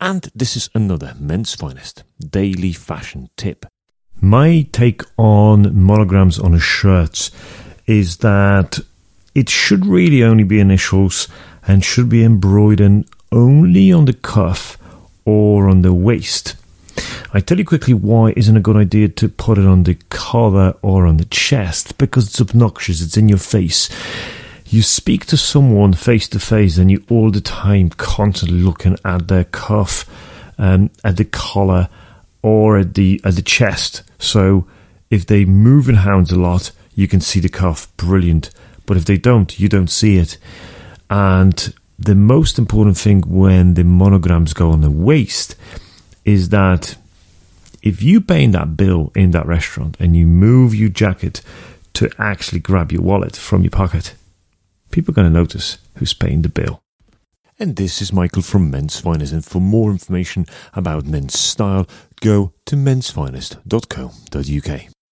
And this is another Men's Finest daily fashion tip. My take on monograms on a shirt is that it should really only be initials and should be embroidered only on the cuff or on the waist. I tell you quickly why isn't a good idea to put it on the collar or on the chest because it's obnoxious, it's in your face. You speak to someone face to face and you all the time constantly looking at their cuff, um, at the collar or at the at the chest. So if they move in hounds a lot, you can see the cuff, brilliant. But if they don't, you don't see it. And the most important thing when the monograms go on the waist is that if you pay that bill in that restaurant and you move your jacket to actually grab your wallet from your pocket, people are going to notice who's paying the bill. And this is Michael from Men's Finest. And for more information about men's style, go to mensfinest.co.uk.